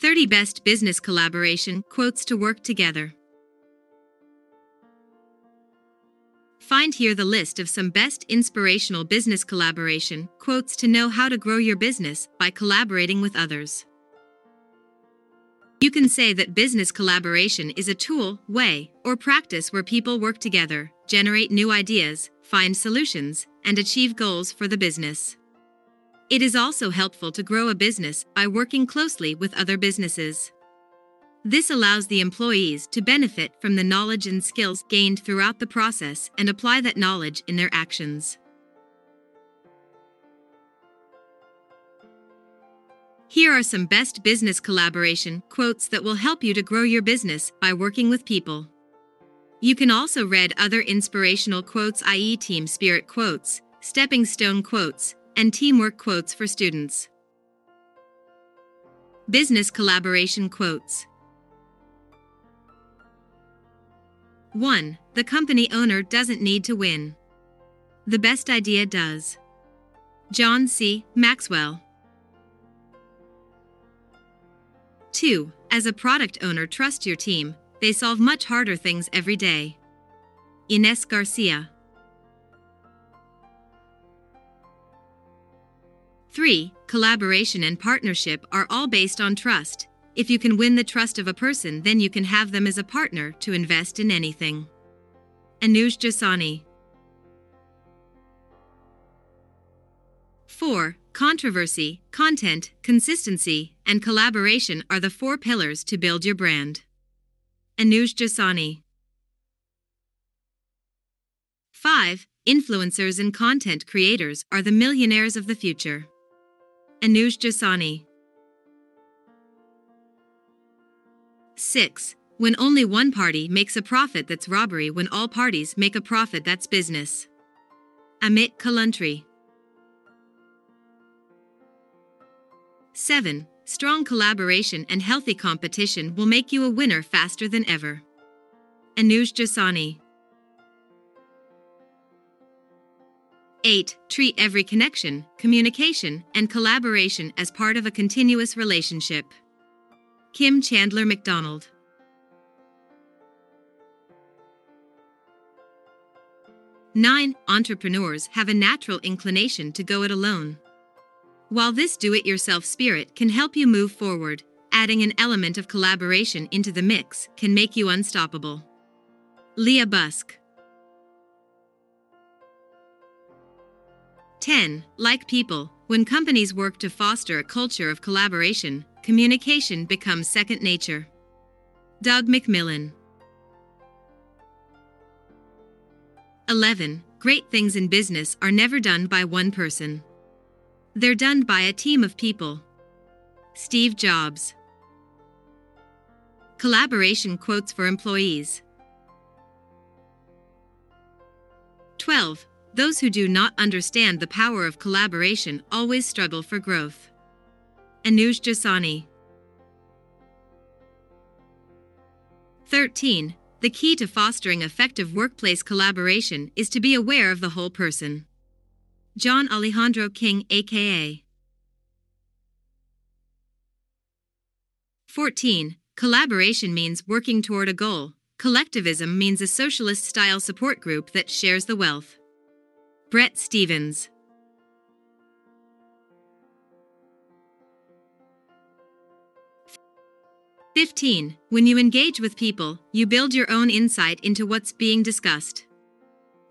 30 Best Business Collaboration Quotes to Work Together. Find here the list of some best inspirational business collaboration quotes to know how to grow your business by collaborating with others. You can say that business collaboration is a tool, way, or practice where people work together, generate new ideas, find solutions, and achieve goals for the business. It is also helpful to grow a business by working closely with other businesses. This allows the employees to benefit from the knowledge and skills gained throughout the process and apply that knowledge in their actions. Here are some best business collaboration quotes that will help you to grow your business by working with people. You can also read other inspirational quotes i.e. team spirit quotes, stepping stone quotes, and teamwork quotes for students. Business collaboration quotes 1. The company owner doesn't need to win. The best idea does. John C. Maxwell. 2. As a product owner, trust your team, they solve much harder things every day. Ines Garcia. 3. Collaboration and partnership are all based on trust. If you can win the trust of a person, then you can have them as a partner to invest in anything. Anuj Jasani. 4. Controversy, content, consistency, and collaboration are the four pillars to build your brand. Anuj Jasani. 5. Influencers and content creators are the millionaires of the future. Anuj Jasani. 6. When only one party makes a profit, that's robbery. When all parties make a profit, that's business. Amit Kalantri. 7. Strong collaboration and healthy competition will make you a winner faster than ever. Anuj Jasani. 8. Treat every connection, communication, and collaboration as part of a continuous relationship. Kim Chandler McDonald. Nine, entrepreneurs have a natural inclination to go it alone. While this do it yourself spirit can help you move forward, adding an element of collaboration into the mix can make you unstoppable. Leah Busque. 10. Like people, when companies work to foster a culture of collaboration, communication becomes second nature. Doug McMillon. 11. Great things in business are never done by one person. They're done by a team of people. Steve Jobs. Collaboration quotes for employees. 12. Those who do not understand the power of collaboration always struggle for growth. Anuj Jasani. 13. The key to fostering effective workplace collaboration is to be aware of the whole person. John Alejandro King, aka. 14. Collaboration means working toward a goal. Collectivism means a socialist style support group that shares the wealth. Bret Stephens. Fifteen. When you engage with people, you build your own insight into what's being discussed.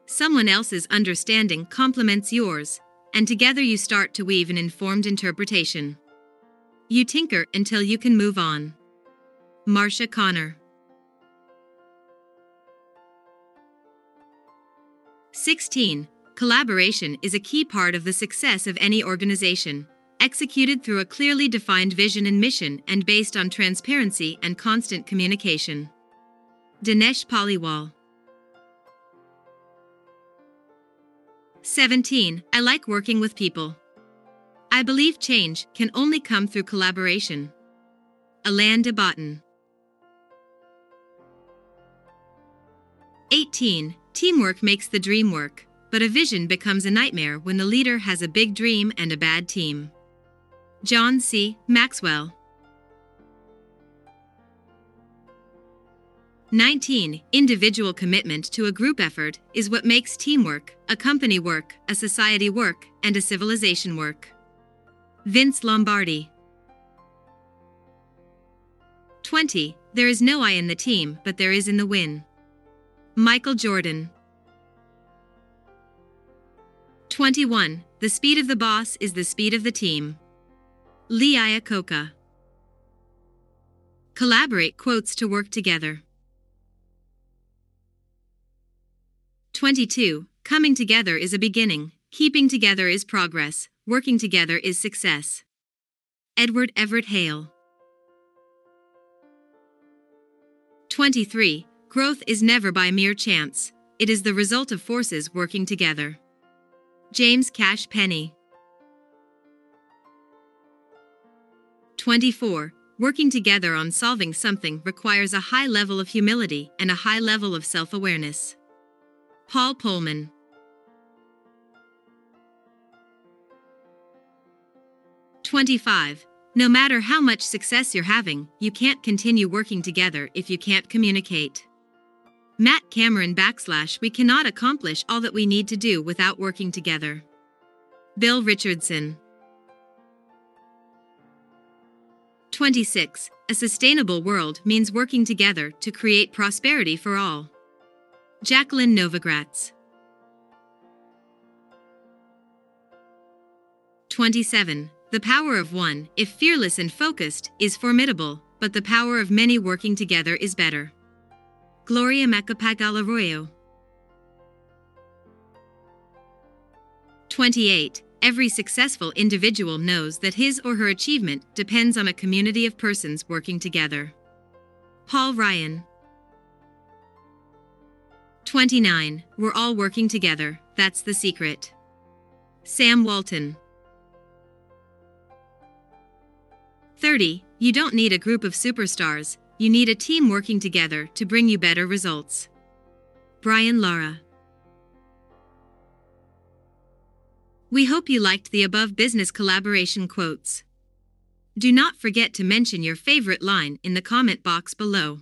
Someone else's understanding complements yours, and together you start to weave an informed interpretation. You tinker until you can move on. Marcia Conner. 16. Collaboration is a key part of the success of any organization, executed through a clearly defined vision and mission and based on transparency and constant communication. Dinesh Paliwal 17. I like working with people. I believe change can only come through collaboration. Alain de Botton 18. Teamwork makes the dream work but a vision becomes a nightmare when the leader has a big dream and a bad team. John C. Maxwell 19. Individual commitment to a group effort is what makes teamwork, a company work, a society work, and a civilization work. Vince Lombardi 20. There is no I in the team, but there is in the win. Michael Jordan 21. The speed of the boss is the speed of the team. Lee Iacocca. Collaborate quotes to work together. 22. Coming together is a beginning, keeping together is progress, working together is success. Edward Everett Hale. 23. Growth is never by mere chance, it is the result of forces working together. James Cash Penney. 24. Working together on solving something requires a high level of humility and a high level of self awareness. Paul Polman. Twenty-five. No matter how much success you're having, you can't continue working together if you can't communicate. Matt Cameron backslash we cannot accomplish all that we need to do without working together. Bill Richardson. 26. A sustainable world means working together to create prosperity for all. Jacqueline Novogratz. 27. The power of one, if fearless and focused, is formidable, but the power of many working together is better. Gloria Macapagal 28. Every successful individual knows that his or her achievement depends on a community of persons working together. Paul Ryan 29. We're all working together, that's the secret. Sam Walton. 30. You don't need a group of superstars, you need a team working together to bring you better results. Brian Lara. We hope you liked the above business collaboration quotes. Do not forget to mention your favorite line in the comment box below.